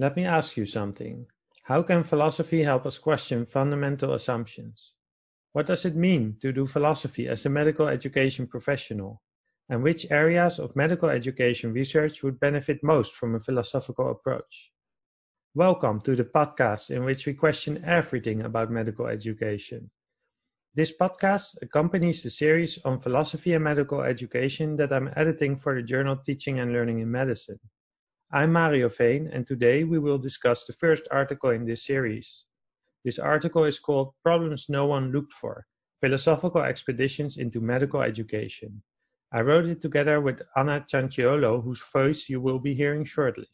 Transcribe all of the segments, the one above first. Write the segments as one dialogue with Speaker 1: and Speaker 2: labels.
Speaker 1: Let me ask you something. How can philosophy help us question fundamental assumptions? What does it mean to do philosophy as a medical education professional? And which areas of medical education research would benefit most from a philosophical approach? Welcome to the podcast in which we question everything about medical education. This podcast accompanies the series on philosophy and medical education that I'm editing for the journal Teaching and Learning in Medicine. I'm Mario Veen, and today we will discuss the first article in this series. This article is called Problems No One Looked For Philosophical Expeditions into Medical Education. I wrote it together with Anna Cianciolo, whose voice you will be hearing shortly.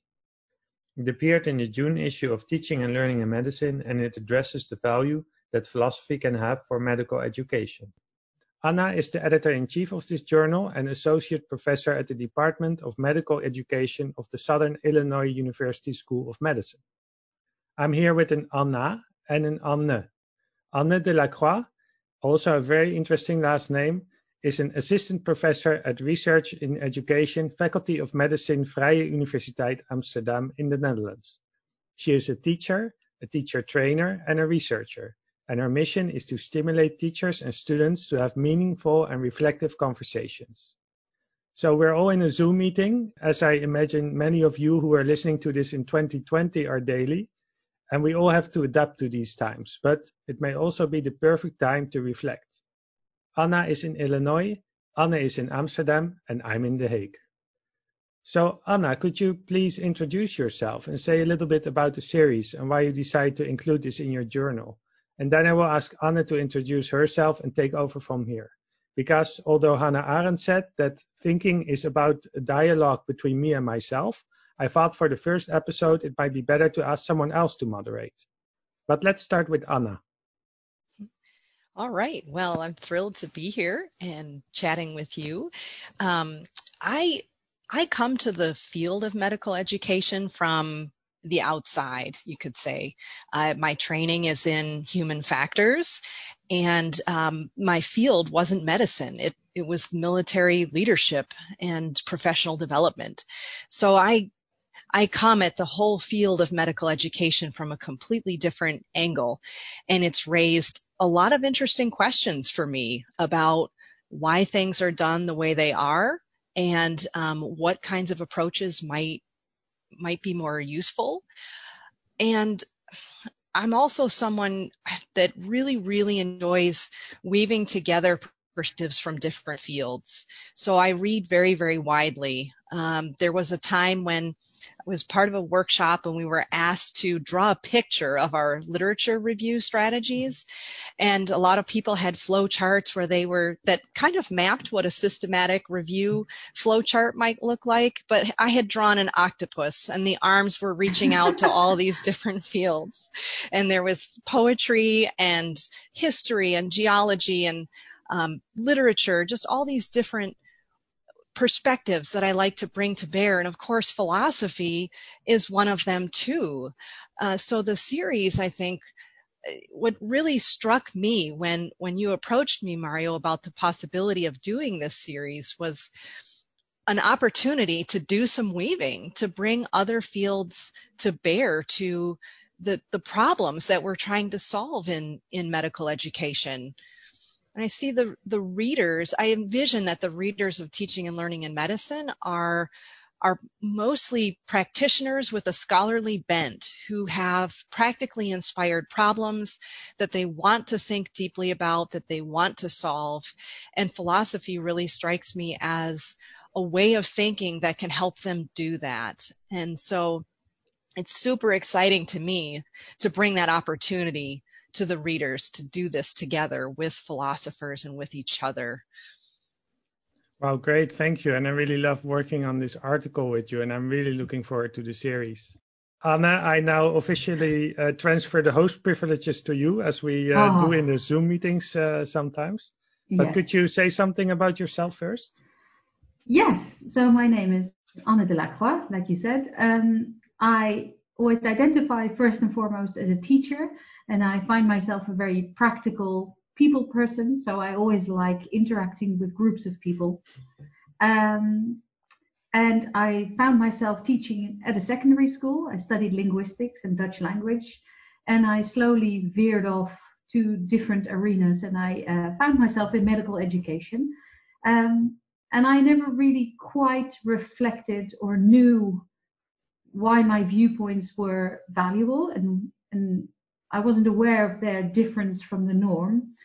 Speaker 1: It appeared in the June issue of Teaching and Learning in Medicine, and it addresses the value that philosophy can have for medical education. Anna is the editor-in-chief of this journal and associate professor at the Department of Medical Education of the Southern Illinois University School of Medicine. I'm here with an Anna and an Anne. Anne Delacroix, also a very interesting last name, is an assistant professor at Research in Education, Faculty of Medicine, Vrije Universiteit Amsterdam in the Netherlands. She is a teacher, a teacher trainer, and a researcher and our mission is to stimulate teachers and students to have meaningful and reflective conversations. So we're all in a Zoom meeting, as I imagine many of you who are listening to this in 2020 are daily, and we all have to adapt to these times, but it may also be the perfect time to reflect. Anna is in Illinois, Anne is in Amsterdam, and I'm in The Hague. So Anna, could you please introduce yourself and say a little bit about the series and why you decided to include this in your journal? And then I will ask Anne to introduce herself and take over from here. Because although Hannah Arendt said that thinking is about a dialogue between me and myself, I thought for the first episode it might be better to ask someone else to moderate. But let's start with Anna.
Speaker 2: All right. Well, I'm thrilled to be here and chatting with you. Um, I I come to the field of medical education from the outside, you could say. Uh, my training is in human factors, and um, my field wasn't medicine. It it was military leadership and professional development. So I I come at the whole field of medical education from a completely different angle, and it's raised a lot of interesting questions for me about why things are done the way they are and um, what kinds of approaches might might be more useful. And I'm also someone that really, really enjoys weaving together perspectives from different fields. So I read very, very widely. Um, there was a time when I was part of a workshop and we were asked to draw a picture of our literature review strategies. And a lot of people had flow charts where they were that kind of mapped what a systematic review flow chart might look like. But I had drawn an octopus and the arms were reaching out to all these different fields. And there was poetry and history and geology and um, literature, just all these different perspectives that I like to bring to bear. And of course, philosophy is one of them too. Uh, so the series, I think, uh, what really struck me when when you approached me, Mario, about the possibility of doing this series was an opportunity to do some weaving, to bring other fields to bear to the the problems that we're trying to solve in in medical education. And I see the, the readers, I envision that the readers of teaching and learning in medicine are, are mostly practitioners with a scholarly bent who have practically inspired problems that they want to think deeply about, that they want to solve. And philosophy really strikes me as a way of thinking that can help them do that. And so it's super exciting to me to bring that opportunity to the readers to do this together with philosophers and with each other.
Speaker 1: Wow, great. Thank you. And I really love working on this article with you, and I'm really looking forward to the series. Anna, I now officially uh, transfer the host privileges to you as we uh, oh. do in the Zoom meetings uh, sometimes. But yes. could you say something about yourself first?
Speaker 3: Yes. So my name is Anne Delacroix, like you said. Um, I always identify first and foremost as a teacher and I find myself a very practical people person, so I always like interacting with groups of people. Um, and I found myself teaching at a secondary school. I studied linguistics and Dutch language, and I slowly veered off to different arenas, and I uh, found myself in medical education. Um, and I never really quite reflected or knew why my viewpoints were valuable, and, and I wasn't aware of their difference from the norm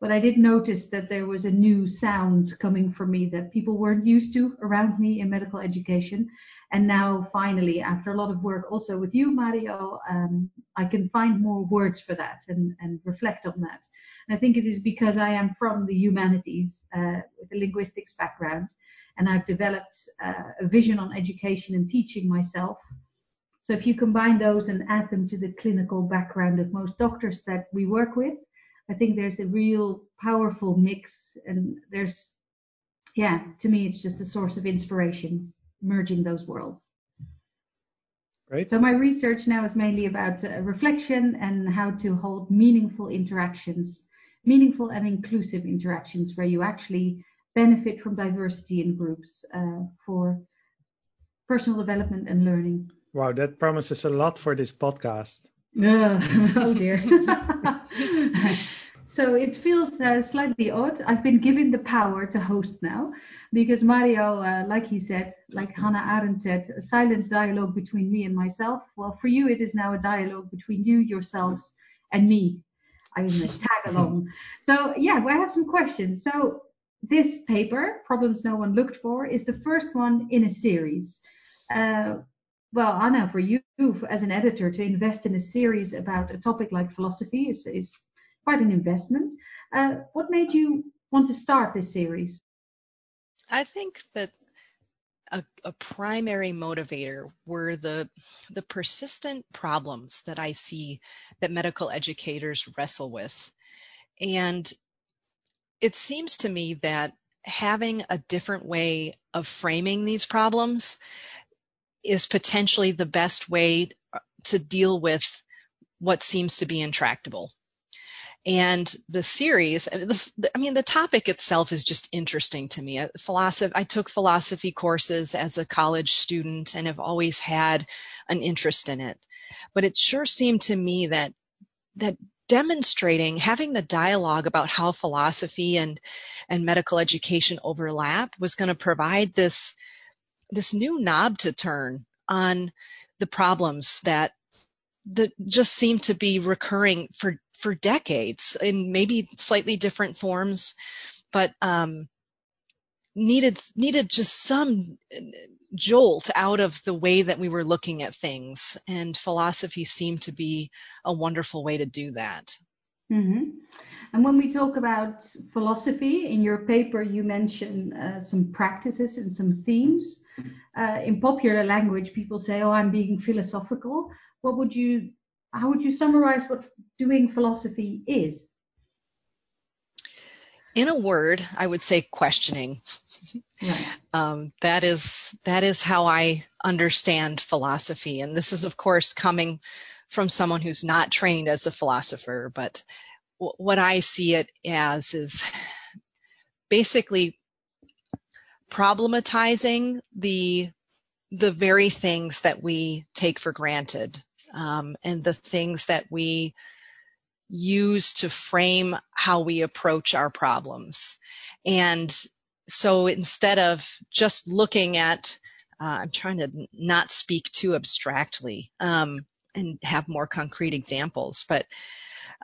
Speaker 3: but I did notice that there was a new sound coming from me that people weren't used to around me in medical education. And now, finally, after a lot of work also with you, Mario, um, I can find more words for that and, and reflect on that. And I think it is because I am from the humanities uh, with a linguistics background, and I've developed uh, a vision on education and teaching myself. So if you combine those and add them to the clinical background of most doctors that we work with, I think there's a real powerful mix, and there's, yeah, to me, it's just a source of inspiration, merging those worlds.
Speaker 1: Great.
Speaker 3: So my research now is mainly about uh, reflection and how to hold meaningful interactions, meaningful and inclusive interactions where you actually benefit from diversity in groups uh, for personal development and learning.
Speaker 1: Wow, that promises a lot for this podcast.
Speaker 3: Uh, oh dear. so it feels uh, slightly odd. I've been given the power to host now because Mario, uh, like he said, like Hannah Arendt said, a silent dialogue between me and myself. Well, for you, it is now a dialogue between you, yourselves, and me. I'm a tag along. So yeah, well, I have some questions. So this paper, Problems No One Looked For, is the first one in a series. Uh, well, Anna, for you as an editor to invest in a series about a topic like philosophy is, is quite an investment. Uh, what made you want to start this series?
Speaker 2: I think that a, a, primary motivator were the the persistent problems that I see that medical educators wrestle with. And it seems to me that having a different way of framing these problems is potentially the best way to deal with what seems to be intractable. And the series, the, I mean, the topic itself is just interesting to me. Uh, philosophy, I took philosophy courses as a college student and have always had an interest in it. But it sure seemed to me that, that demonstrating, having the dialogue about how philosophy and, and medical education overlap was going to provide this, this new knob to turn on the problems that that just seem to be recurring for for decades in maybe slightly different forms, but um, needed needed just some jolt out of the way that we were looking at things, and philosophy seemed to be a wonderful way to do that.
Speaker 3: Mm-hmm. And when we talk about philosophy, in your paper you mention uh, some practices and some themes. Uh, in popular language, people say, "Oh, I'm being philosophical." What would you, how would you summarize what doing philosophy is?
Speaker 2: In a word, I would say questioning. Right. Um, that is that is how I understand philosophy, and this is, of course, coming from someone who's not trained as a philosopher, but what I see it as is basically problematizing the the very things that we take for granted um, and the things that we use to frame how we approach our problems. And so instead of just looking at, uh, I'm trying to not speak too abstractly um, and have more concrete examples, but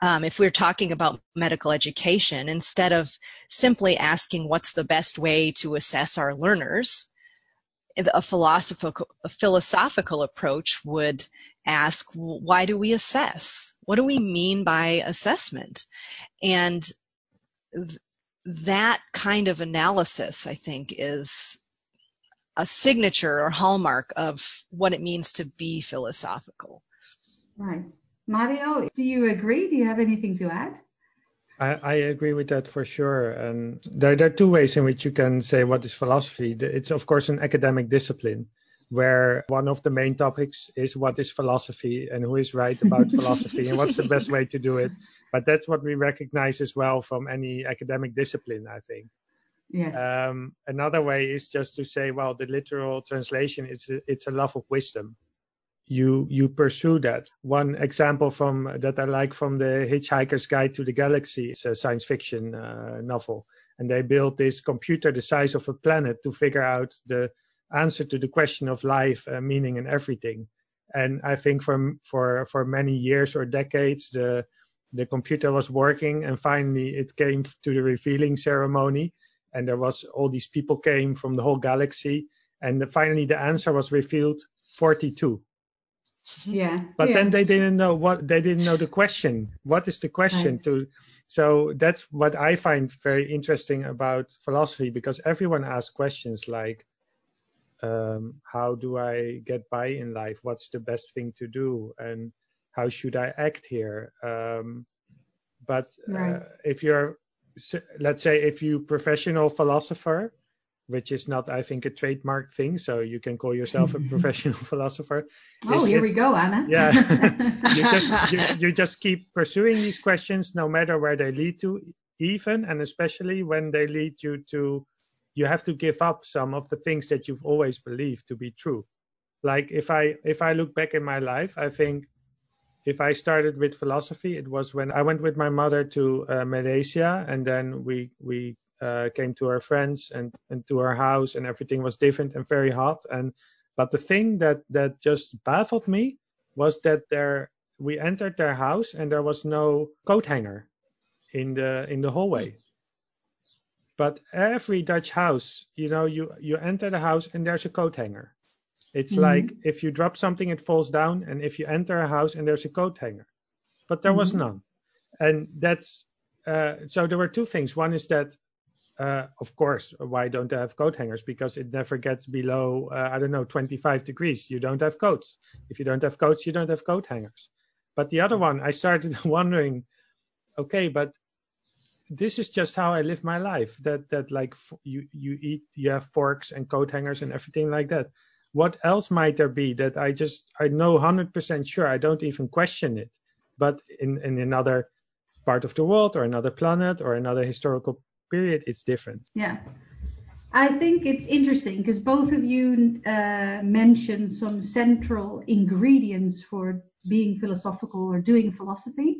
Speaker 2: um, if we're talking about medical education, instead of simply asking what's the best way to assess our learners, a philosophical, a philosophical approach would ask, why do we assess? What do we mean by assessment? And th- that kind of analysis, I think, is a signature or hallmark of what it means to be philosophical.
Speaker 3: Right. Mario, do you agree? Do you have anything to add?
Speaker 1: I, I agree with that for sure. And there, there are two ways in which you can say what is philosophy. It's, of course, an academic discipline where one of the main topics is what is philosophy and who is right about philosophy and what's the best way to do it. But that's what we recognize as well from any academic discipline, I think.
Speaker 3: Yes.
Speaker 1: Um, another way is just to say, well, the literal translation is a, it's a love of wisdom. You you pursue that. One example from that I like from the Hitchhiker's Guide to the Galaxy is a science fiction uh, novel, and they built this computer the size of a planet to figure out the answer to the question of life, uh, meaning, and everything. And I think for for for many years or decades, the the computer was working, and finally it came to the revealing ceremony, and there was all these people came from the whole galaxy, and finally the answer was revealed 42.
Speaker 3: Yeah.
Speaker 1: But
Speaker 3: yeah.
Speaker 1: then they didn't know what they didn't know the question. What is the question
Speaker 3: Right.
Speaker 1: to? So that's what I find very interesting about philosophy because everyone asks questions like, um, how do I get by in life? What's the best thing to do? And how should I act here? Um, but
Speaker 3: Right.
Speaker 1: uh, if you're, let's say, if you professional philosopher, which is not, I think, a trademark thing, so you can call yourself a professional philosopher.
Speaker 3: oh,
Speaker 1: it's-
Speaker 3: here we go, Anna.
Speaker 1: Yeah, you just you, you just keep pursuing these questions, no matter where they lead to, even and especially when they lead you to, you have to give up some of the things that you've always believed to be true. Like if I if I look back in my life, I think if I started with philosophy, it was when I went with my mother to uh, Malaysia, and then we we uh, came to our friends and and to our house, and everything was different and very hot. And but the thing that that just baffled me was that there we entered their house and there was no coat hanger in the in the hallway. But every Dutch house, you know, you you enter the house and there's a coat hanger. It's
Speaker 3: Mhm.
Speaker 1: like if you drop something, it falls down, and if you enter a house and there's a coat hanger, but there was
Speaker 3: Mhm.
Speaker 1: none, and that's uh, so there were two things. One is that, uh, of course, why don't they have coat hangers? Because it never gets below, uh, I don't know, 25 degrees. You don't have coats. If you don't have coats, you don't have coat hangers. But the other one, I started wondering, okay, but this is just how I live my life. That that like f- you you eat, you have forks and coat hangers and everything like that. What else might there be that I just I know 100% sure I don't even question it, but in in another part of the world or another planet or another historical period, it's different.
Speaker 3: Yeah. I think it's interesting because both of you uh, mentioned some central ingredients for being philosophical or doing philosophy.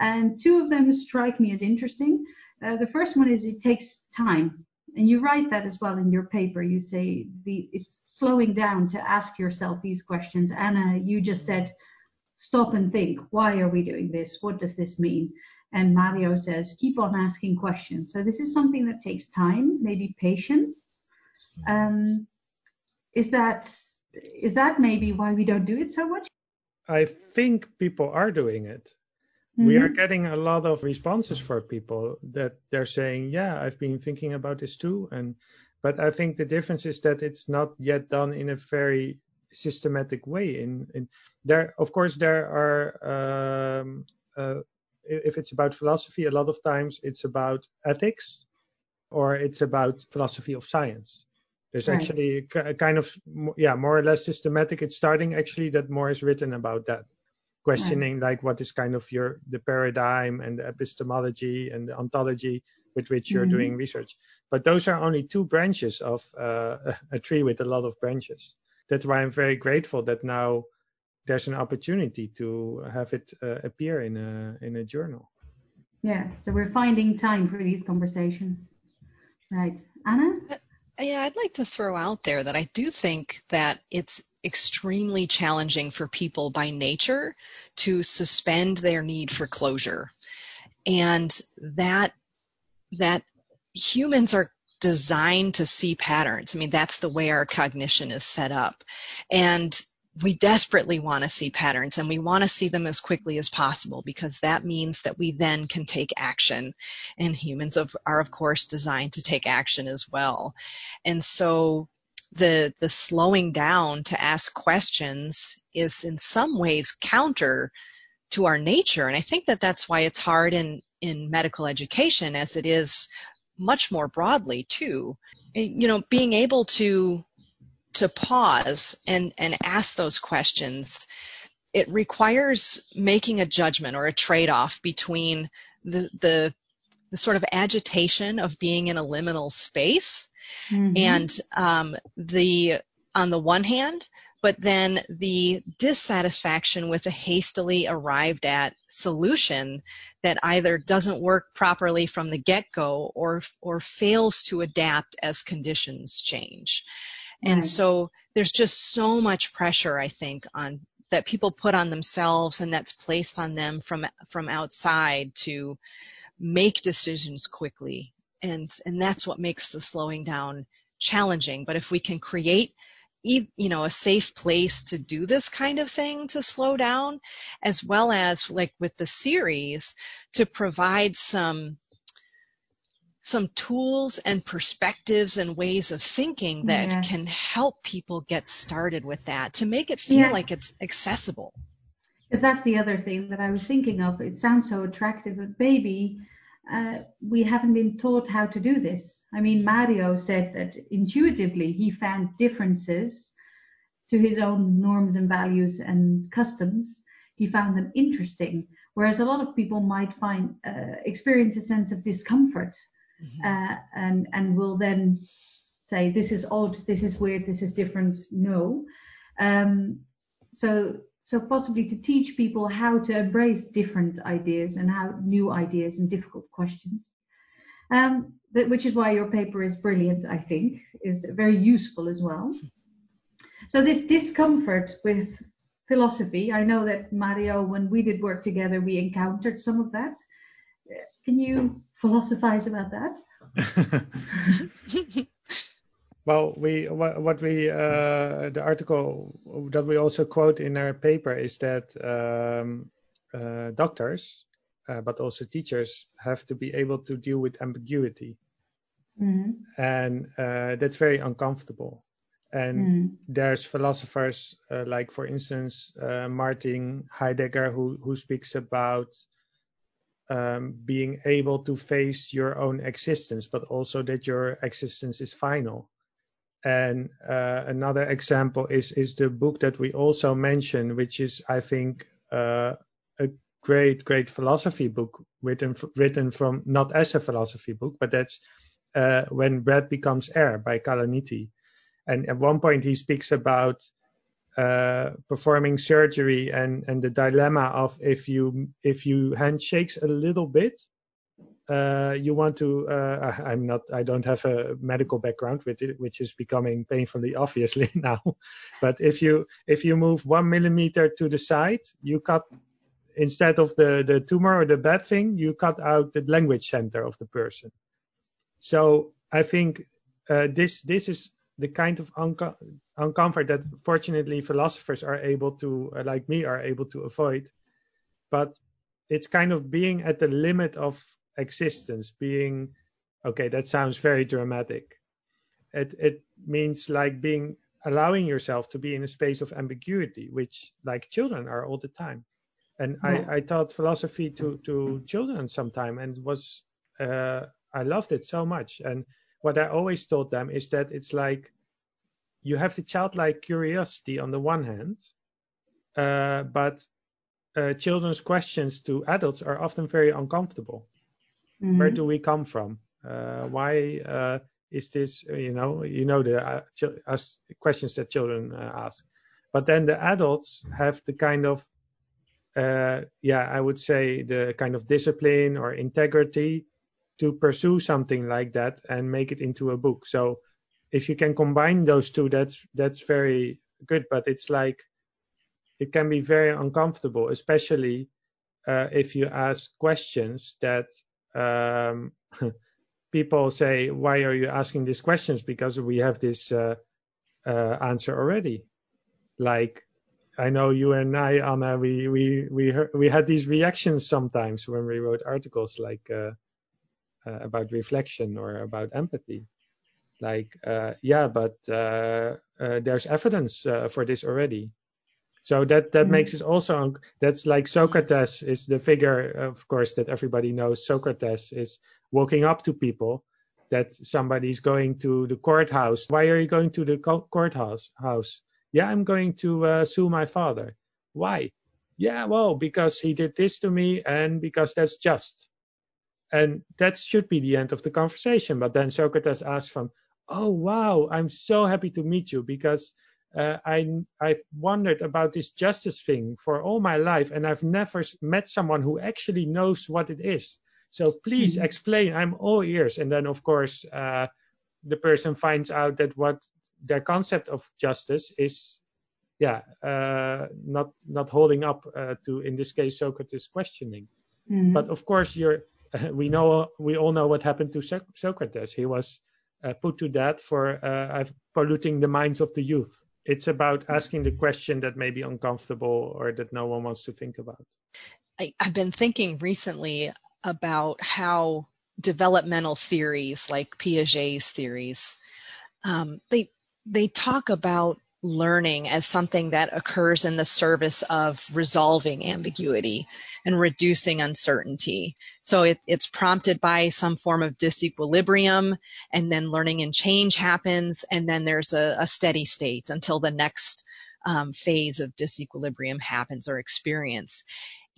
Speaker 3: And two of them strike me as interesting. Uh, the first one is it takes time. And you write that as well in your paper. You say the, it's slowing down to ask yourself these questions. Anna, you just said, stop and think. Why are we doing this? What does this mean? And Mario says, keep on asking questions. So this is something that takes time, maybe patience. Um, is that is that maybe why we don't do it so much?
Speaker 1: I think people are doing it. We are
Speaker 3: Mhm.
Speaker 1: getting a lot of responses for people that they're saying, "Yeah, I've been thinking about this too." And but I think the difference is that it's not yet done in a very systematic way. In, in there, of course, there are um, uh, if it's about philosophy, a lot of times it's about ethics or it's about philosophy of science. There's
Speaker 3: Right.
Speaker 1: actually a kind of yeah, more or less systematic. It's starting actually that more is written about that questioning like what is kind of your the paradigm and the epistemology and the ontology with which you're
Speaker 3: Mhm.
Speaker 1: doing research but those are only two branches of uh, a tree with a lot of branches that's why i'm very grateful that now there's an opportunity to have it uh, appear in a in a journal
Speaker 3: Yeah. So we're finding time for these conversations. Right. Anna?
Speaker 2: Yeah, I'd like to throw out there that I do think that it's extremely challenging for people by nature to suspend their need for closure. And that that humans are designed to see patterns. I mean, that's the way our cognition is set up. And we desperately want to see patterns and we want to see them as quickly as possible because that means that we then can take action. And humans are, of course, designed to take action as well. And so the, the slowing down to ask questions is in some ways counter to our nature. And I think that that's why it's hard in, in medical education as it is much more broadly too. You know, being able to to pause and, and ask those questions, it requires making a judgment or a trade-off between the, the the sort of agitation of being in a liminal space, mm-hmm. and um, the on the one hand, but then the dissatisfaction with a hastily arrived at solution that either doesn't work properly from the get-go or or fails to adapt as conditions change. Right. And so there's just so much pressure I think on that people put on themselves and that's placed on them from from outside to make decisions quickly and and that's what makes the slowing down challenging but if we can create you know a safe place to do this kind of thing to slow down as well as like with the series to provide some some tools and perspectives and ways of thinking that yes. can help people get started with that to make it feel yeah. like it's accessible
Speaker 3: because that's the other thing that i was thinking of it sounds so attractive but maybe uh, we haven't been taught how to do this. I mean, Mario said that intuitively he found differences to his own norms and values and customs. He found them interesting, whereas a lot of people might find uh, experience a sense of discomfort mm-hmm. uh, and and will then say this is odd, this is weird, this is different. No, um, so so possibly to teach people how to embrace different ideas and how new ideas and difficult questions. Um, but, which is why your paper is brilliant, I think, is very useful as well. So this discomfort with philosophy, I know that Mario, when we did work together, we encountered some of that. Can you philosophize about that?
Speaker 1: Well, we what we uh, the article that we also quote in our paper is that um, uh, doctors, uh, but also teachers, have to be able to deal with ambiguity, mm-hmm. and uh, that's very uncomfortable. And mm. there's philosophers uh, like, for instance, uh, Martin Heidegger, who who speaks about um, being able to face your own existence, but also that your existence is final. And uh, another example is is the book that we also mentioned, which is I think uh, a great great philosophy book written written from not as a philosophy book, but that's uh, when breath becomes air by Kalanithi. And at one point he speaks about uh, performing surgery and and the dilemma of if you if you handshakes a little bit uh, you want to uh, i'm not i don't have a medical background which, which is becoming painfully obviously now. But if you if you move one millimeter to the side you cut instead of the the tumor or the bad thing you cut out the language center of the person. So i think uh, this this is the kind of unco- uncomfort that fortunately philosophers are able to uh, like me are able to avoid. But it's kind of being at the limit of existence being okay that sounds very dramatic. It it means like being allowing yourself to be in a space of ambiguity which like children are all the time. And yeah. I, I taught philosophy to to children sometime and was uh, I loved it so much. And what I always told them is that it's like you have the childlike curiosity on the one hand uh, but uh, children's questions to adults are often very uncomfortable Mm-hmm. Where do we come from? Uh, why uh, is this? You know, you know the uh, ch- questions that children uh, ask, but then the adults have the kind of, uh, yeah, I would say the kind of discipline or integrity to pursue something like that and make it into a book. So if you can combine those two, that's that's very good. But it's like it can be very uncomfortable, especially uh, if you ask questions that um, people say, why are you asking these questions? Because we have this uh, uh, answer already. Like, I know you and I, Anna, we we we heard, we had these reactions sometimes when we wrote articles like uh, uh about reflection or about empathy. Like, uh, yeah, but uh, there's evidence for this already. So that that mm-hmm. makes it also that's like Socrates is the figure, of course, that everybody knows. Socrates is walking up to people that somebody's going to the courthouse. Why are you going to the courthouse? House? Yeah, I'm going to uh, sue my father. Why? Yeah, well, because he did this to me, and because that's just. And that should be the end of the conversation. But then Socrates asks from, oh, wow, I'm so happy to meet you because uh, I, I've wondered about this justice thing for all my life, and I've never met someone who actually knows what it is. So please mm-hmm. explain. I'm all ears. And then, of course, uh, the person finds out that what their concept of justice is, yeah, uh, not not holding up uh, to, in this case, Socrates' questioning. Mm-hmm. But of course, you're. we know we all know what happened to Socrates. He was uh, put to death for uh, polluting the minds of the youth it's about asking the question that may be uncomfortable or that no one wants to think about.
Speaker 2: I, have been thinking recently about how developmental theories like Piaget's theories, um, they they talk about learning as something that occurs in the service of resolving ambiguity and reducing uncertainty. So it, it's prompted by some form of disequilibrium and then learning and change happens and then there's a, a steady state until the next um, phase of disequilibrium happens or experience.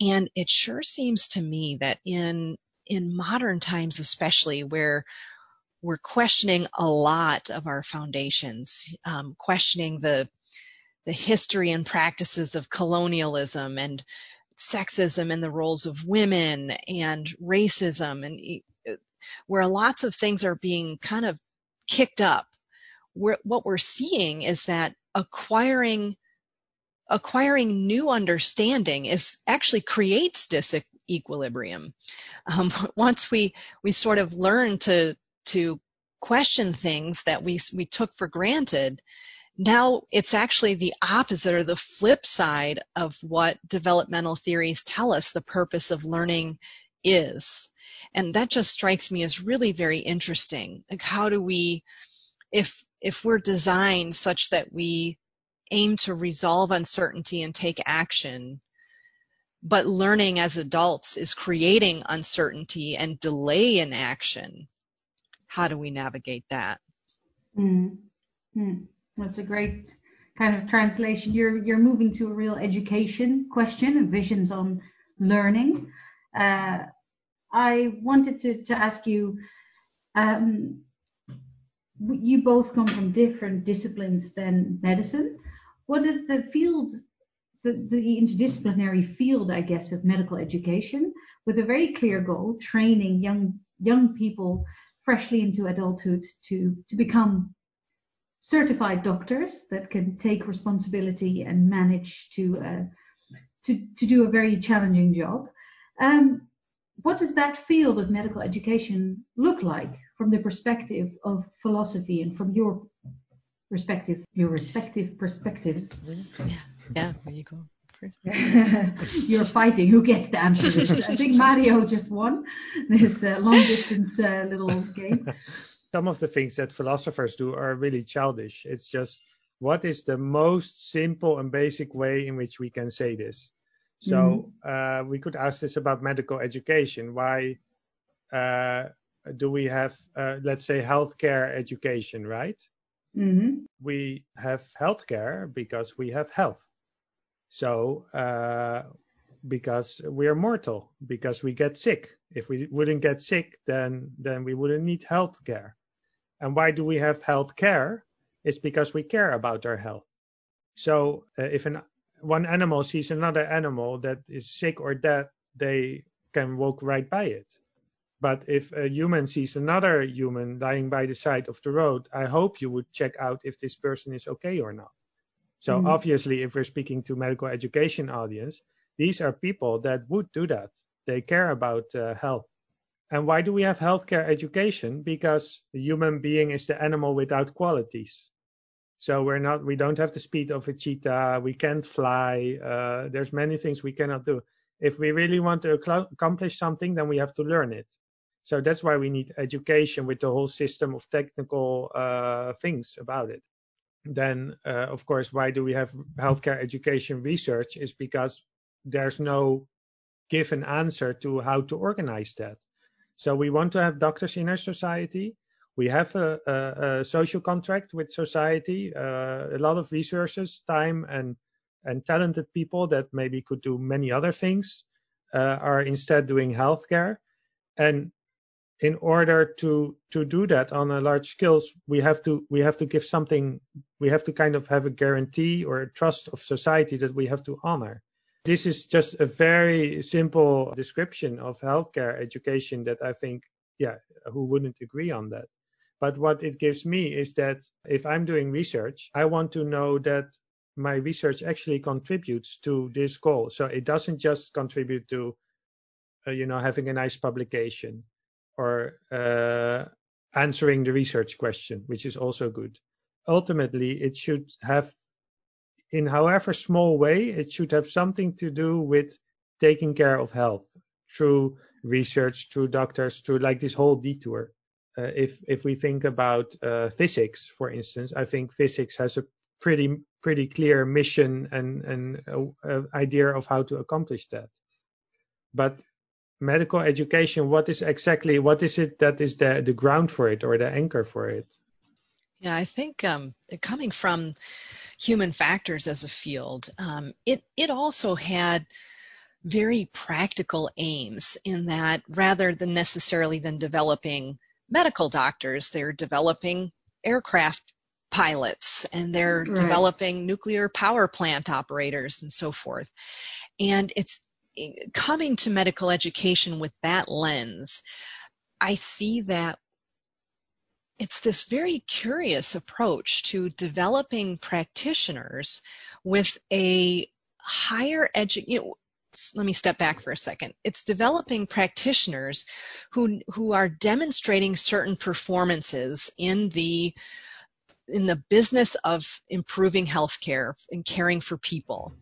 Speaker 2: And it sure seems to me that in in modern times especially where we're questioning a lot of our foundations, um, questioning the the history and practices of colonialism and sexism and the roles of women and racism and where lots of things are being kind of kicked up. We're, what we're seeing is that acquiring acquiring new understanding is actually creates disequilibrium. Um, once we we sort of learn to to question things that we we took for granted, now it's actually the opposite or the flip side of what developmental theories tell us the purpose of learning is. And that just strikes me as really very interesting. Like how do we, if, if we're designed such that we aim to resolve uncertainty and take action, but learning as adults is creating uncertainty and delay in action, how do we navigate that?
Speaker 3: Mm-hmm. That's a great kind of translation. You're you're moving to a real education question and visions on learning. Uh, I wanted to, to ask you. Um, you both come from different disciplines than medicine. What is the field, the, the interdisciplinary field, I guess, of medical education, with a very clear goal: training young young people freshly into adulthood to to become certified doctors that can take responsibility and manage to uh, to, to do a very challenging job. Um, what does that field of medical education look like from the perspective of philosophy and from your respective your respective perspectives?
Speaker 2: Yeah, yeah there you go.
Speaker 3: You're fighting. Who gets the answer? I think Mario just won this uh, long distance uh, little game.
Speaker 1: Some of the things that philosophers do are really childish. It's just what is the most simple and basic way in which we can say this? So mm-hmm. uh, we could ask this about medical education. Why uh, do we have, uh, let's say, healthcare education, right? Mm-hmm. We have healthcare because we have health. So, uh, because we are mortal, because we get sick. If we wouldn't get sick, then then we wouldn't need health care. And why do we have health care? It's because we care about our health. So uh, if an one animal sees another animal that is sick or dead, they can walk right by it. But if a human sees another human lying by the side of the road, I hope you would check out if this person is okay or not. So mm. obviously, if we're speaking to medical education audience, these are people that would do that. They care about uh, health. And why do we have healthcare education? Because the human being is the animal without qualities. So we're not, we don't have the speed of a cheetah. We can't fly. Uh, there's many things we cannot do. If we really want to accomplish something, then we have to learn it. So that's why we need education with the whole system of technical uh, things about it then uh, of course why do we have healthcare education research is because there's no given answer to how to organize that so we want to have doctors in our society we have a, a, a social contract with society uh, a lot of resources time and and talented people that maybe could do many other things uh, are instead doing healthcare and in order to to do that on a large scale, we have to we have to give something. We have to kind of have a guarantee or a trust of society that we have to honor. This is just a very simple description of healthcare education that I think, yeah, who wouldn't agree on that? But what it gives me is that if I'm doing research, I want to know that my research actually contributes to this goal. So it doesn't just contribute to, uh, you know, having a nice publication or uh, answering the research question, which is also good. Ultimately, it should have, in however small way, it should have something to do with taking care of health through research, through doctors, through like this whole detour. Uh, if if we think about uh, physics, for instance, I think physics has a pretty pretty clear mission and and uh, idea of how to accomplish that. But medical education, what is exactly what is it that is the the ground for it or the anchor for it?
Speaker 2: Yeah, I think um, coming from human factors as a field, um, it it also had very practical aims in that rather than necessarily than developing medical doctors, they're developing aircraft pilots and they're right. developing nuclear power plant operators and so forth. And it's coming to medical education with that lens, I see that it's this very curious approach to developing practitioners with a higher education. You know, let me step back for a second. It's developing practitioners who who are demonstrating certain performances in the in the business of improving healthcare and caring for people.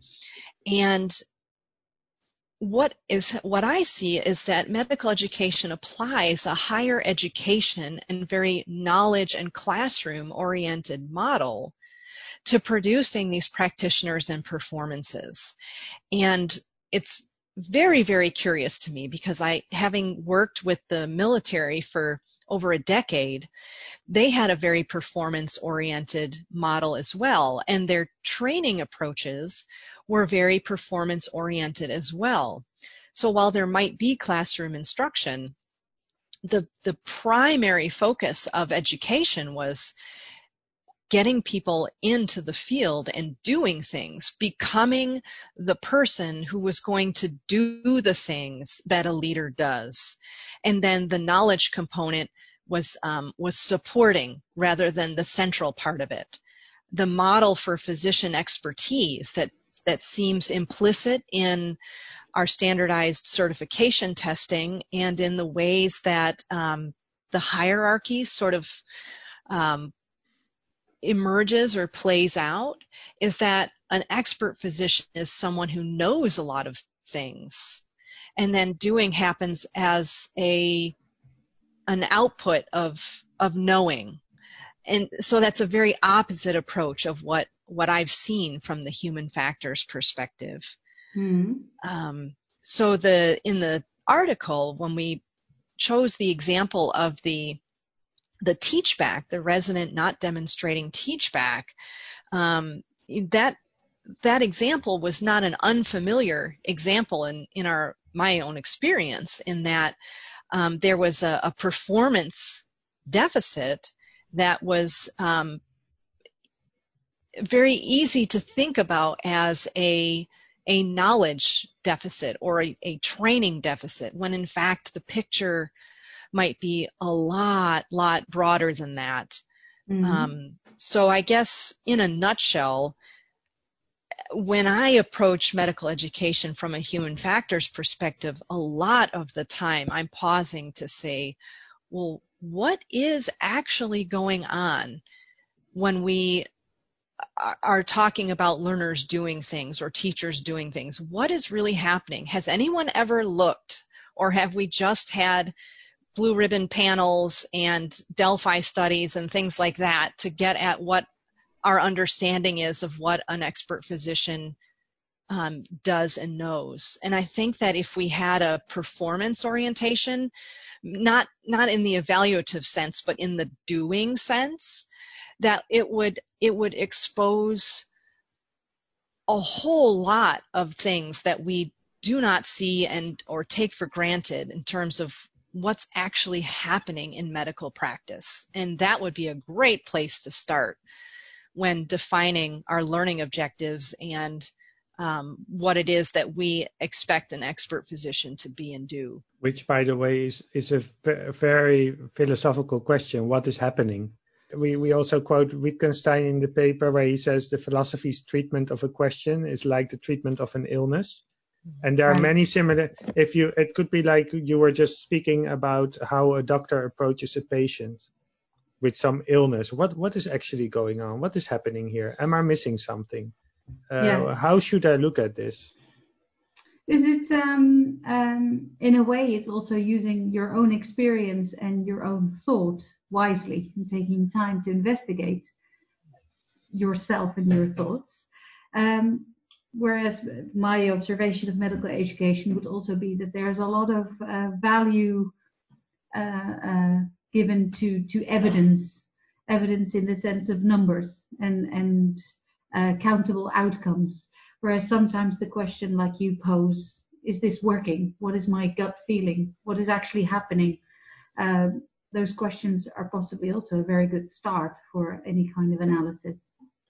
Speaker 2: And what is what I see is that medical education applies a higher education and very knowledge and classroom oriented model to producing these practitioners and performances. And it's very, very curious to me because I, having worked with the military for over a decade, they had a very performance oriented model as well. And their training approaches were very performance oriented as well. So while there might be classroom instruction, the, the primary focus of education was getting people into the field and doing things, becoming the person who was going to do the things that a leader does. And then the knowledge component was um, was supporting rather than the central part of it. The model for physician expertise that that seems implicit in our standardized certification testing and in the ways that um, the hierarchy sort of um, emerges or plays out is that an expert physician is someone who knows a lot of things and then doing happens as a an output of of knowing. And so that's a very opposite approach of what what I've seen from the human factors perspective. Mm-hmm. Um, so the in the article when we chose the example of the the teach back, the resident not demonstrating teach back, um, that that example was not an unfamiliar example in in our my own experience in that um, there was a, a, performance deficit that was um, very easy to think about as a a knowledge deficit or a, a, training deficit when in fact the picture might be a lot lot broader than that mm-hmm. um, so i guess in a nutshell when i approach medical education from a human factors perspective a lot of the time i'm pausing to say well what is actually going on when we are talking about learners doing things or teachers doing things. What is really happening? Has anyone ever looked or have we just had blue ribbon panels and Delphi studies and things like that to get at what our understanding is of what an expert physician um, does and knows. And I think that if we had a performance orientation, not not in the evaluative sense, but in the doing sense, that it would it would expose a whole lot of things that we do not see and or take for granted in terms of what's actually happening in medical practice. And that would be a great place to start when defining our learning objectives and um, what it is that we expect an expert physician to be and do.
Speaker 1: Which, by the way, is, is a very philosophical question. What is happening? We, we also quote Wittgenstein in the paper where he says the philosophy's treatment of a question is like the treatment of an illness. And there are many similar, if you, it could be like you were just speaking about how a doctor approaches a patient with some illness. What, what is actually going on? What is happening here? Am I missing something? Uh, yeah. How should I look at this?
Speaker 3: Is it, um, um, in a way, it's also using your own experience and your own thought wisely and taking time to investigate yourself and your thoughts. Um, whereas my observation of medical education would also be that there's a lot of uh, value uh, uh, given to to evidence, evidence in the sense of numbers and and uh, countable outcomes. Whereas sometimes the question, like you pose, is this working? What is my gut feeling? What is actually happening? Uh, those questions are possibly also a very good start for any kind of analysis.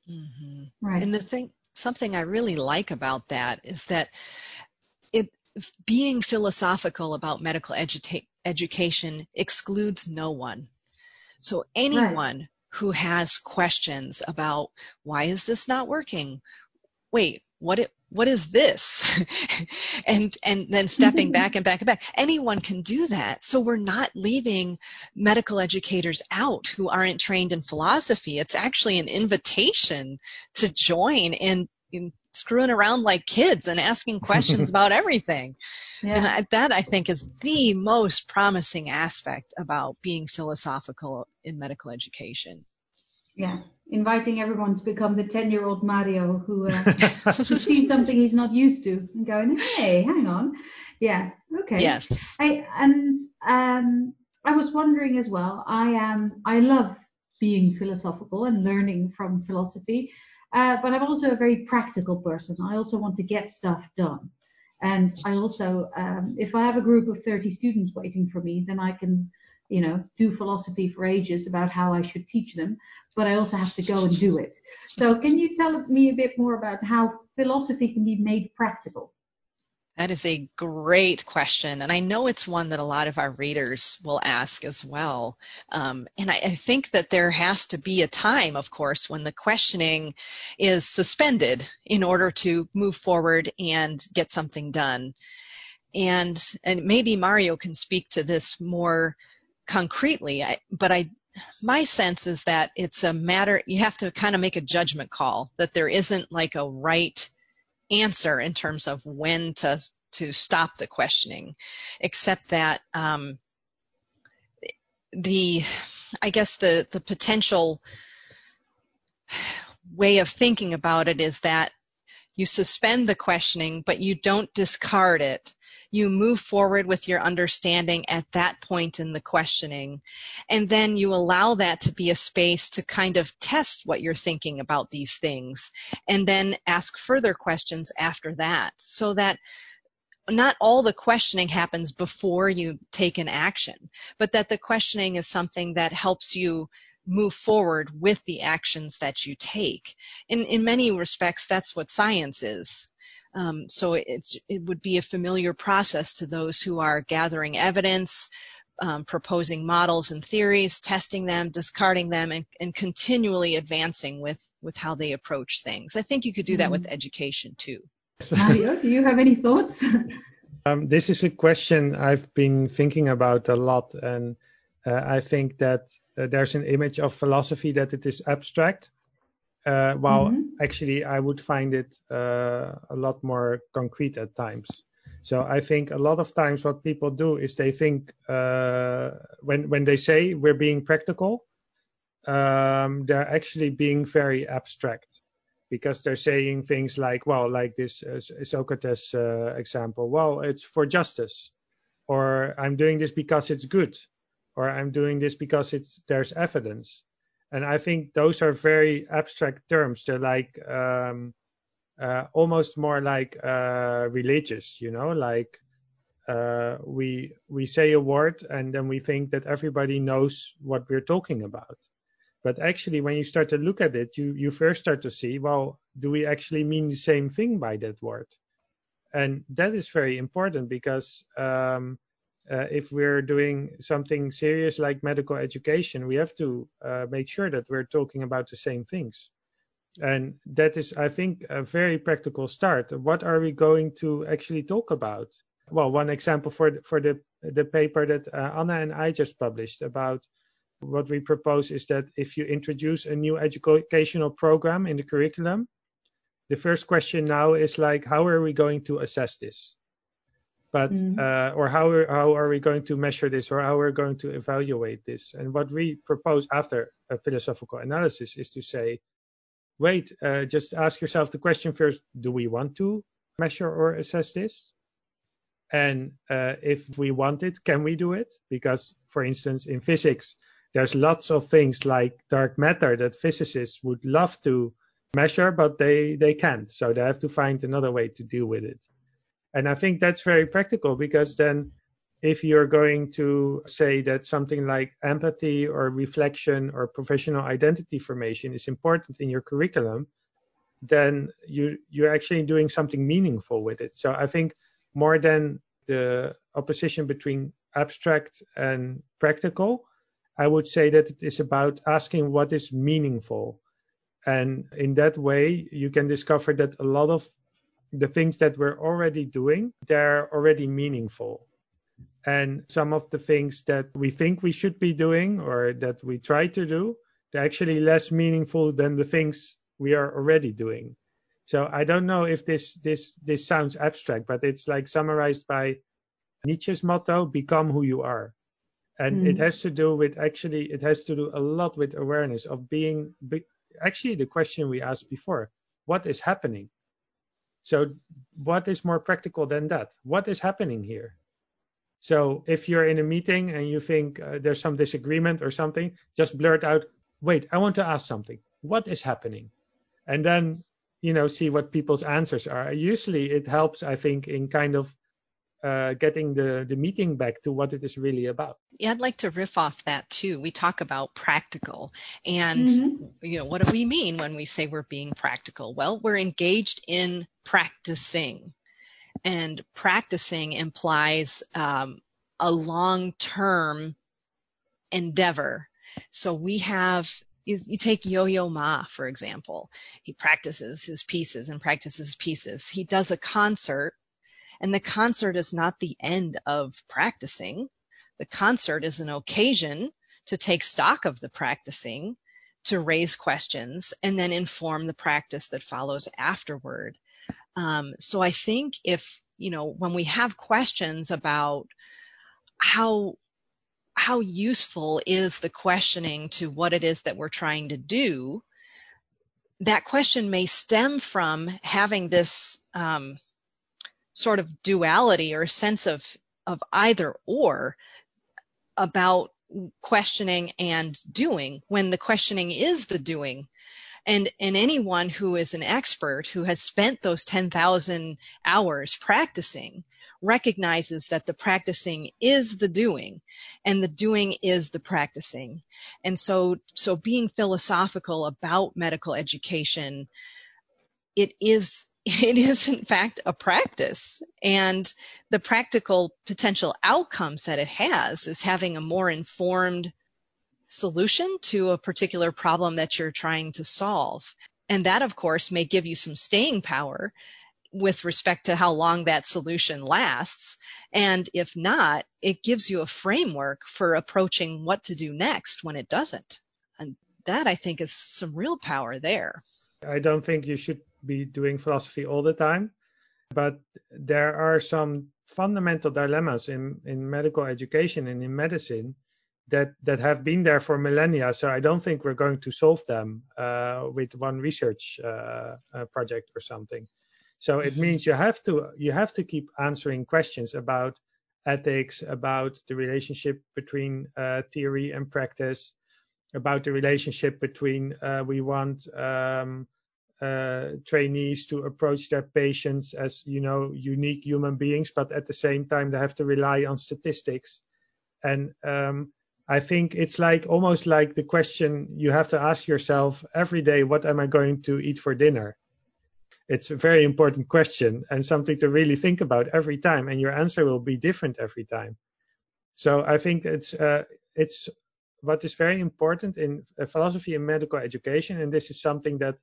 Speaker 2: Mm-hmm. Right. And the thing something I really like about that is that it being philosophical about medical eduta- education excludes no one. So anyone right. who has questions about why is this not working? Wait, what it, what is this? and and then stepping mm-hmm. back and back and back. Anyone can do that. So we're not leaving medical educators out who aren't trained in philosophy. It's actually an invitation to join in, in screwing around like kids and asking questions about everything. Yeah. And I, that I think is the most promising aspect about being philosophical in medical education.
Speaker 3: Yeah, inviting everyone to become the 10 year old Mario who, uh, sees something he's not used to and going, hey, hang on. Yeah, okay.
Speaker 2: Yes.
Speaker 3: I, and um, I was wondering as well, I am, I love being philosophical and learning from philosophy, uh, but I'm also a very practical person. I also want to get stuff done. And I also, um, if I have a group of 30 students waiting for me, then I can you know, do philosophy for ages about how I should teach them, but I also have to go and do it. So can you tell me a bit more about how philosophy can be made practical?
Speaker 2: That is a great question. And I know it's one that a lot of our readers will ask as well. Um, and I, I, think that there has to be a time, of course, when the questioning is suspended in order to move forward and get something done. And, and maybe Mario can speak to this more concretely, I, but I, my sense is that it's a matter, you have to kind of make a judgment call that there isn't like a right answer in terms of when to, to stop the questioning, except that, um, the, I guess the, the potential way of thinking about it is that you suspend the questioning, but you don't discard it you move forward with your understanding at that point in the questioning. And then you allow that to be a space to kind of test what you're thinking about these things and then ask further questions after that so that not all the questioning happens before you take an action, but that the questioning is something that helps you move forward with the actions that you take. In, in many respects, that's what science is. Um, so it would be a familiar process to those who are gathering evidence, um, proposing models and theories, testing them, discarding them, and, and, continually advancing with, with how they approach things. I think you could do that with mm-hmm. education too.
Speaker 3: Mario, do you have any thoughts?
Speaker 1: um, this is a question I've been thinking about a lot, and uh, I think that uh, there's an image of philosophy that it is abstract, uh, while mm-hmm. actually I would find it uh, a lot more concrete at times. So I think a lot of times what people do is they think uh, when when they say we're being practical, um, they're actually being very abstract because they're saying things like, well, like this uh, Socrates uh, example, well, it's for justice, or I'm doing this because it's good, or I'm doing this because it's there's evidence. And I think those are very abstract terms. They're like um, uh, almost more like uh, religious, you know, like uh, we we say a word and then we think that everybody knows what we're talking about. But actually, when you start to look at it, you you first start to see, well, do we actually mean the same thing by that word? And that is very important because um, uh, if we're doing something serious like medical education, we have to uh, make sure that we're talking about the same things. And that is, I think, a very practical start. What are we going to actually talk about? Well, one example for the, for the the paper that uh, Anna and I just published about what we propose is that if you introduce a new educational program in the curriculum, the first question now is like, how are we going to assess this? But mm-hmm. uh, or how are, how are we going to measure this, or how we're we going to evaluate this? And what we propose after a philosophical analysis is to say, wait, uh, just ask yourself the question first: Do we want to measure or assess this? And uh, if we want it, can we do it? Because, for instance, in physics, there's lots of things like dark matter that physicists would love to measure, but they, they can't. So they have to find another way to deal with it. And I think that's very practical because then if you're going to say that something like empathy or reflection or professional identity formation is important in your curriculum, then you you're actually doing something meaningful with it. So I think more than the opposition between abstract and practical, I would say that it is about asking what is meaningful. And in that way, you can discover that a lot of the things that we're already doing, they're already meaningful. And some of the things that we think we should be doing or that we try to do, they're actually less meaningful than the things we are already doing. So I don't know if this this this sounds abstract, but it's like summarized by Nietzsche's motto, become who you are and mm. it has to do with actually it has to do a lot with awareness of being be, actually the question we asked before what is happening so what is more practical than that what is happening here so if you're in a meeting and you think uh, there's some disagreement or something just blurt out wait i want to ask something what is happening and then you know see what people's answers are usually it helps i think in kind of uh, getting the, the meeting back to what it is really about.
Speaker 2: Yeah, I'd like to riff off that too. We talk about practical, and mm-hmm. you know, what do we mean when we say we're being practical? Well, we're engaged in practicing, and practicing implies um, a long-term endeavor. So we have you take Yo-Yo Ma, for example. He practices his pieces and practices pieces. He does a concert and the concert is not the end of practicing. The concert is an occasion to take stock of the practicing, to raise questions, and then inform the practice that follows afterward. Um, so I think if, you know, when we have questions about how how useful is the questioning to what it is that we're trying to do, that question may stem from having this um, sort of duality or sense of of either or about questioning and doing when the questioning is the doing and and anyone who is an expert who has spent those 10,000 hours practicing recognizes that the practicing is the doing and the doing is the practicing. And so so being philosophical about medical education it is it is in fact a practice. And the practical potential outcomes that it has is having a more informed solution to a particular problem that you're trying to solve. And that of course may give you some staying power with respect to how long that solution lasts. And if not, it gives you a framework for approaching what to do next when it doesn't. And that I think is some real power there.
Speaker 1: I don't think you should be doing philosophy all the time, but there are some fundamental dilemmas in, in medical education and in medicine that, that have been there for millennia. So I don't think we're going to solve them uh, with one research uh, uh, project or something. So it mm-hmm. means you have to you have to keep answering questions about ethics, about the relationship between uh, theory and practice, about the relationship between uh, we want um, uh, trainees to approach their patients as you know unique human beings, but at the same time they have to rely on statistics. And um, I think it's like almost like the question you have to ask yourself every day: What am I going to eat for dinner? It's a very important question and something to really think about every time, and your answer will be different every time. So I think it's uh, it's what is very important in uh, philosophy and medical education, and this is something that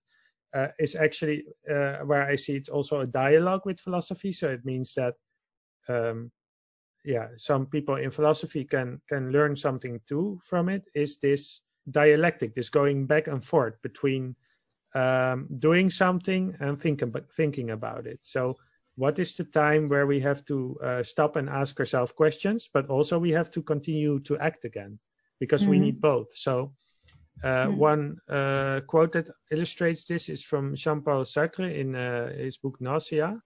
Speaker 1: uh, is actually uh, where I see it's also a dialogue with philosophy. So it means that, um, yeah, some people in philosophy can can learn something too from it. Is this dialectic, this going back and forth between um, doing something and thinking thinking about it. So what is the time where we have to uh, stop and ask ourselves questions, but also we have to continue to act again because mm-hmm. we need both. So uh, mm-hmm. one uh, quote that illustrates this is from Jean-Paul Sartre in uh, his book Nausea,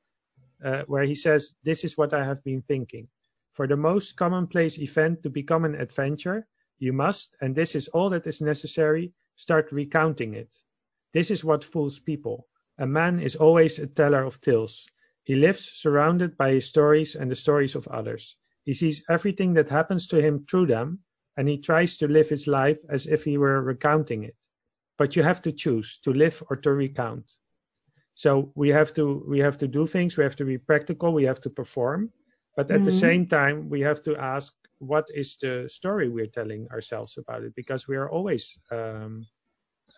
Speaker 1: uh, where he says, "This is what I have been thinking. For the most commonplace event to become an adventure, you must, and this is all that is necessary, start recounting it. This is what fools people. A man is always a teller of tales." He lives surrounded by his stories and the stories of others. He sees everything that happens to him through them, and he tries to live his life as if he were recounting it. But you have to choose to live or to recount. So we have to we have to do things. We have to be practical. We have to perform. But at mm-hmm. the same time, we have to ask what is the story we're telling ourselves about it, because we are always um,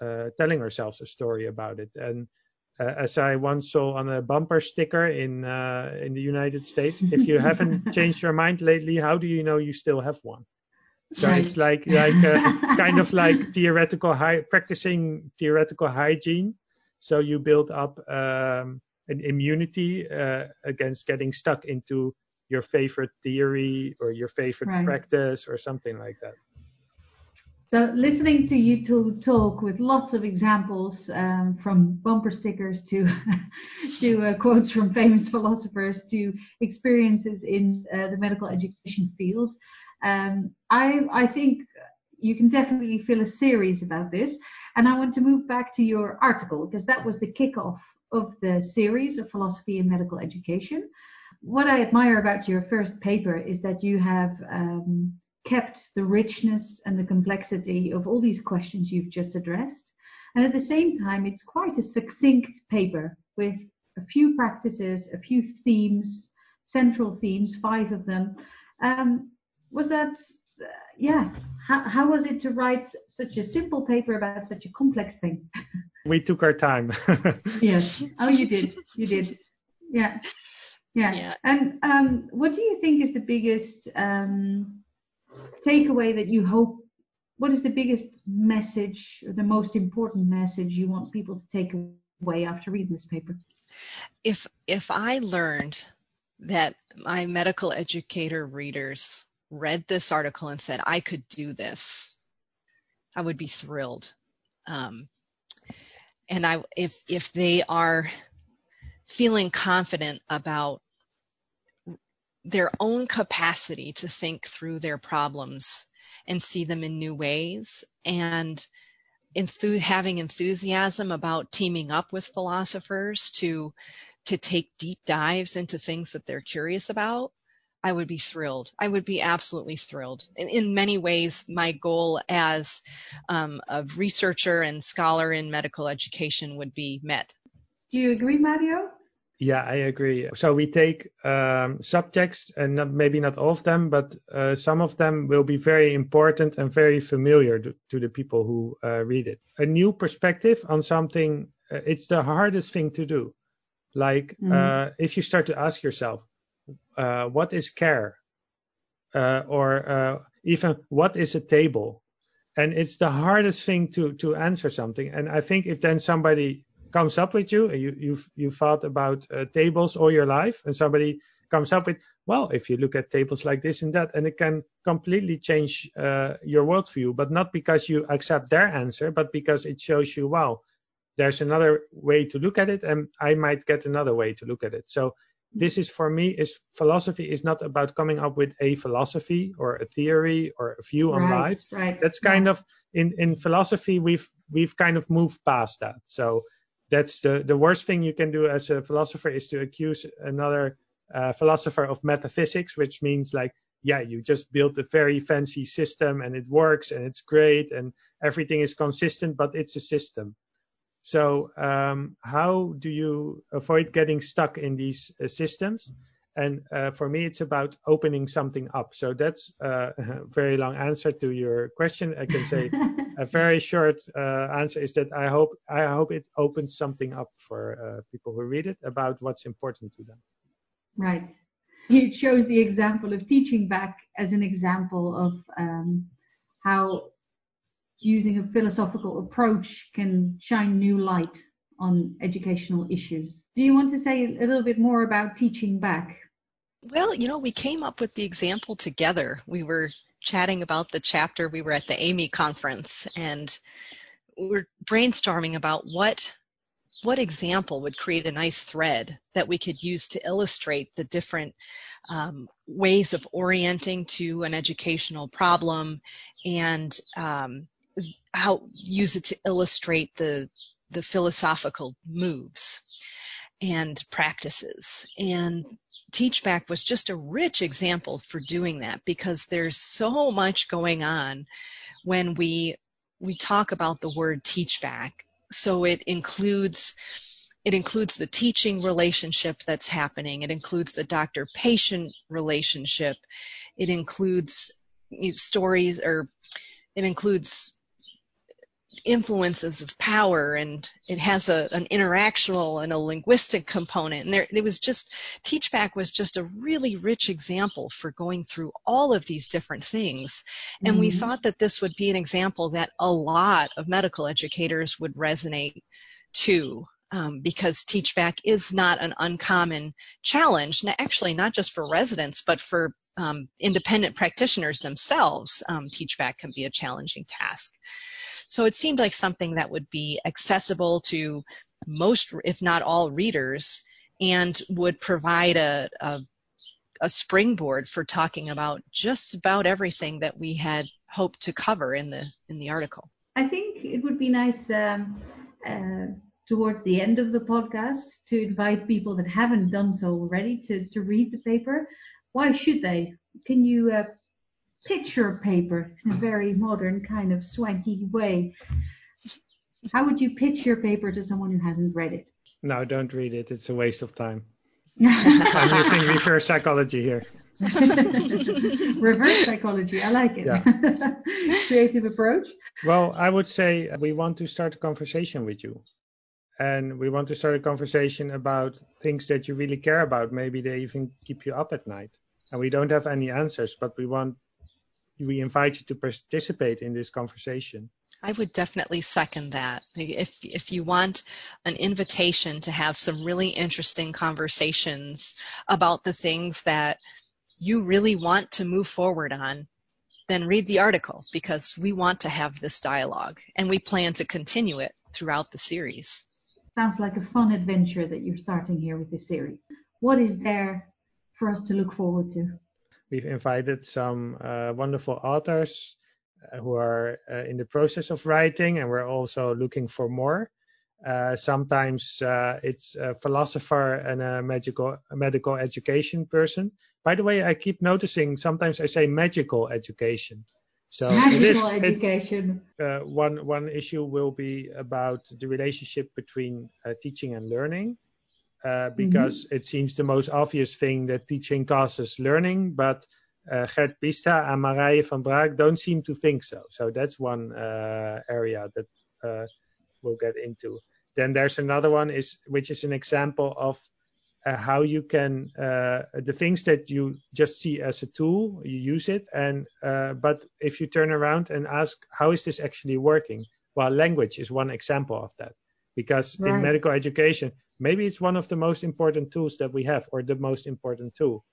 Speaker 1: uh, telling ourselves a story about it. And uh, as I once saw on a bumper sticker in uh, in the United States. If you haven't changed your mind lately, how do you know you still have one? So right. it's like like uh, kind of like theoretical practicing theoretical hygiene. So you build up um, an immunity uh, against getting stuck into your favorite theory or your favorite right. practice or something like that.
Speaker 3: So listening to you two talk with lots of examples um, from bumper stickers to to uh, quotes from famous philosophers to experiences in uh, the medical education field, um, I I think you can definitely feel a series about this. And I want to move back to your article because that was the kickoff of the series of philosophy in medical education. What I admire about your first paper is that you have um, kept the richness and the complexity of all these questions you've just addressed. And at the same time, it's quite a succinct paper with a few practices, a few themes, central themes, five of them. Um, was that, uh, yeah, how, how was it to write such a simple paper about such a complex thing?
Speaker 1: we took our time.
Speaker 3: yes. Oh, you did. You did. Yeah. Yeah. yeah. And um, what do you think is the biggest um, takeaway that you hope what is the biggest message or the most important message you want people to take away after reading this paper
Speaker 2: if if i learned that my medical educator readers read this article and said i could do this i would be thrilled um, and i if if they are feeling confident about their own capacity to think through their problems and see them in new ways and enth- having enthusiasm about teaming up with philosophers to to take deep dives into things that they're curious about I would be thrilled. I would be absolutely thrilled. In, in many ways, my goal as um, a researcher and scholar in medical education would be met.
Speaker 3: Do you agree, Mario?
Speaker 1: Yeah, I agree. So we take um, subjects, and not, maybe not all of them, but uh, some of them will be very important and very familiar to, to the people who uh, read it. A new perspective on something, uh, it's the hardest thing to do. Like mm. if you start to ask yourself, uh, what is care? Uh, or even what is a table? And it's the hardest thing to to answer something. And I think if then somebody comes up with you, and you you've you thought about uh, tables all your life, and somebody comes up with, well, if you look at tables like this and that, and it can completely change uh, your worldview, but not because you accept their answer, but because it shows you, wow, there's another way to look at it, and I might get another way to look at it. So this is for me is philosophy is not about coming up with a philosophy or a theory or a view on
Speaker 3: right,
Speaker 1: life.
Speaker 3: Right.
Speaker 1: That's kind yeah. of in in philosophy we've we've kind of moved past that. So that's the, the worst thing you can do as a philosopher is to accuse another uh, philosopher of metaphysics, which means like, yeah, you just built a very fancy system and it works and it's great and everything is consistent, but it's a system. So um, how do you avoid getting stuck in these uh, systems? And uh, for me, it's about opening something up. So that's a very long answer to your question. I can say a very short uh, answer is that I hope I hope it opens something up for uh, people who read it about what's important to them.
Speaker 3: Right. You chose the example of teaching back as an example of um, how using a philosophical approach can shine new light on educational issues. Do you want to say a little bit more about teaching back?
Speaker 2: Well, you know, we came up with the example together. We were chatting about the chapter. We were at the AMEE conference and we we're brainstorming about what what example would create a nice thread that we could use to illustrate the different um, ways of orienting to an educational problem and um, how use it to illustrate the the philosophical moves and practices and teachback was just a rich example for doing that because there's so much going on when we we talk about the word teachback. So it includes it includes the teaching relationship that's happening. It includes the doctor patient relationship. It includes stories or it includes influences of power and it has a, an interactional and a linguistic component and there it was just teachback was just a really rich example for going through all of these different things and mm-hmm. we thought that this would be an example that a lot of medical educators would resonate to um, because teachback is not an uncommon challenge actually not just for residents but for um, independent practitioners themselves um, teachback can be a challenging task so it seemed like something that would be accessible to most, if not all, readers and would provide a, a, a springboard for talking about just about everything that we had hoped to cover in the in the article.
Speaker 3: I think it would be nice um, uh, towards the end of the podcast to invite people that haven't done so already to, to read the paper. Why should they? Can you uh, picture paper in a very modern kind of swanky way. How would you pitch your paper to someone who hasn't read it?
Speaker 1: No, don't read it. It's a waste of time. I'm using reverse psychology here.
Speaker 3: reverse psychology, I like it. Yeah. Creative approach.
Speaker 1: Well, I would say we want to start a conversation with you. And we want to start a conversation about things that you really care about. Maybe they even keep you up at night. And we don't have any answers, but we want we invite you to participate in this conversation.
Speaker 2: I would definitely second that. If if you want an invitation to have some really interesting conversations about the things that you really want to move forward on, then read the article because we want to have this dialogue and we plan to continue it throughout the series.
Speaker 3: Sounds like a fun adventure that you're starting here with this series. What is there for us to look forward to?
Speaker 1: We've invited some uh, wonderful authors uh, who are uh, in the process of writing, and we're also looking for more. Uh, sometimes uh, it's a philosopher and a medical a medical education person. By the way, I keep noticing sometimes I say magical education.
Speaker 3: So magical it is, education.
Speaker 1: It, uh, one one issue will be about the relationship between teaching and learning. Uh, because mm-hmm. it seems the most obvious thing that teaching causes learning, but uh, Gert Biesta and Marije van Braak don't seem to think so. So that's one uh, area that uh, we'll get into. Then there's another one is which is an example of uh, how you can uh, the things that you just see as a tool, you use it, and but if you turn around and ask how is this actually working, well, language is one example of that because right. in medical education maybe it's one of the most important tools that we have or the most important tool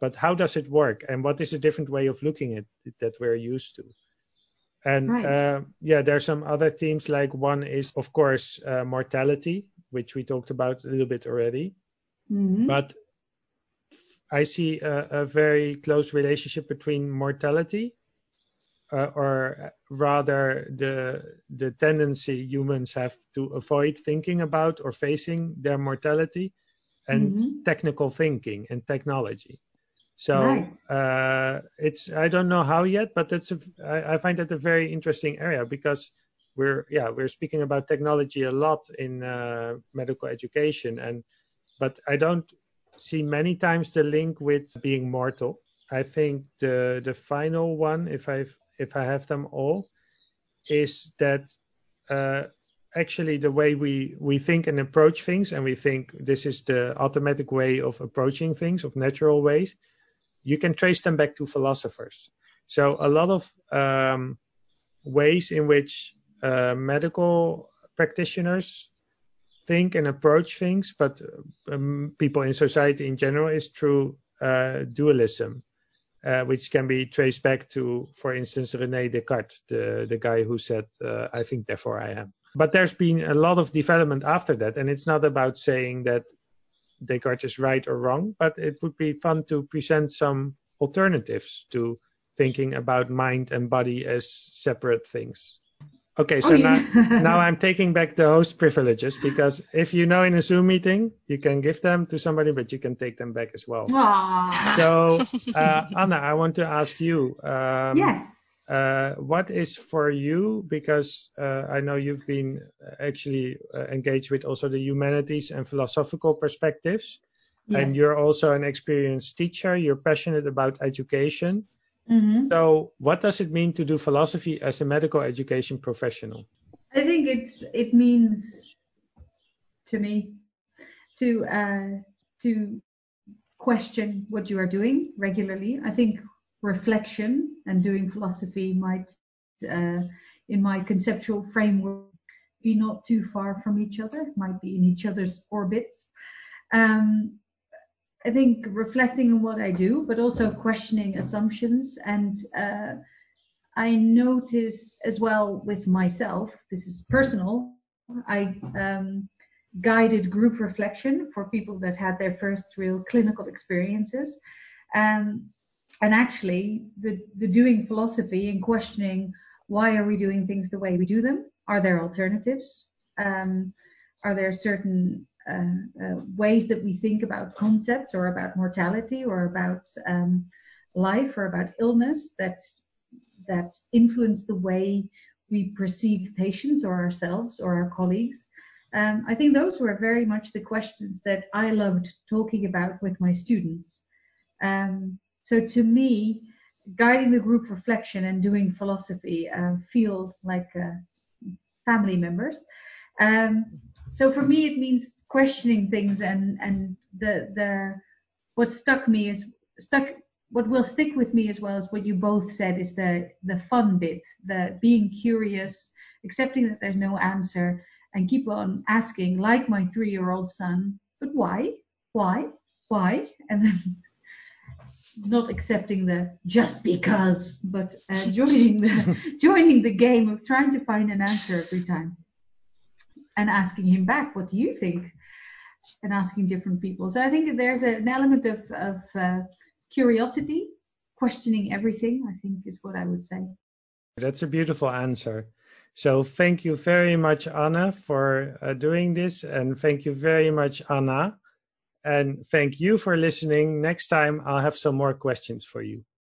Speaker 1: but how does it work and what is a different way of looking at it that we're used to and right. uh, yeah there's some other themes like one is of course uh, mortality which we talked about a little bit already mm-hmm. but i see a, a, very close relationship between mortality uh, or rather the the tendency humans have to avoid thinking about or facing their mortality and mm-hmm. technical thinking and technology so right. uh, it's i don't know how yet but that's a, I, I find that a very interesting area because we're yeah we're speaking about technology a lot in uh, medical education and but i don't see many times the link with being mortal i think the the final one if i if I have them all, is that uh, actually the way we, we think and approach things, and we think this is the automatic way of approaching things, of natural ways, you can trace them back to philosophers. So a lot of um, ways in which uh, medical practitioners think and approach things, but um, people in society in general, is through uh, dualism uh, which can be traced back to, for instance, René Descartes, the, the guy who said, uh, I think, therefore I am. But there's been a lot of development after that, and it's not about saying that Descartes is right or wrong, but it would be fun to present some alternatives to thinking about mind and body as separate things. Okay, so oh, yeah. now, now I'm taking back the host privileges because if you know in a Zoom meeting, you can give them to somebody, but you can take them back as well.
Speaker 3: Aww.
Speaker 1: So, uh, Anna, I want to ask you. Um,
Speaker 3: yes.
Speaker 1: Uh, what is for you, because uh, I know you've been actually uh, engaged with also the humanities and philosophical perspectives, yes. and you're also an experienced teacher, you're passionate about education. Mm-hmm. So, what does it mean to do philosophy as a medical education professional?
Speaker 3: I think it's it means to me to uh, to question what you are doing regularly. I think reflection and doing philosophy might, uh, in my conceptual framework, be not too far from each other. Might be in each other's orbits. Um, I think reflecting on what I do, but also questioning assumptions. And uh, I notice as well with myself, this is personal, I um, guided group reflection for people that had their first real clinical experiences. Um, and actually, the, the doing philosophy and questioning why are we doing things the way we do them? Are there alternatives? Um, are there certain ways that we think about concepts or about mortality or about um, life or about illness that that influence the way we perceive patients or ourselves or our colleagues. Um, I think those were very much the questions that I loved talking about with my students. Um, so to me, guiding the group reflection and doing philosophy uh, feel like uh, family members. Um, so for me, it means questioning things and and the the what stuck me is stuck what will stick with me as well as what you both said is the the fun bit the being curious accepting that there's no answer and keep on asking like my three year old son but why? Why? Why? And then not accepting the just because but uh, joining the joining the game of trying to find an answer every time and asking him back what do you think and asking different people. So I think there's an element of, of uh, curiosity, questioning everything, I think is what I would say.
Speaker 1: That's a beautiful answer. So thank you very much, Anna, for uh, doing this. And thank you very much, Anna. And thank you for listening. Next time, I'll have some more questions for you.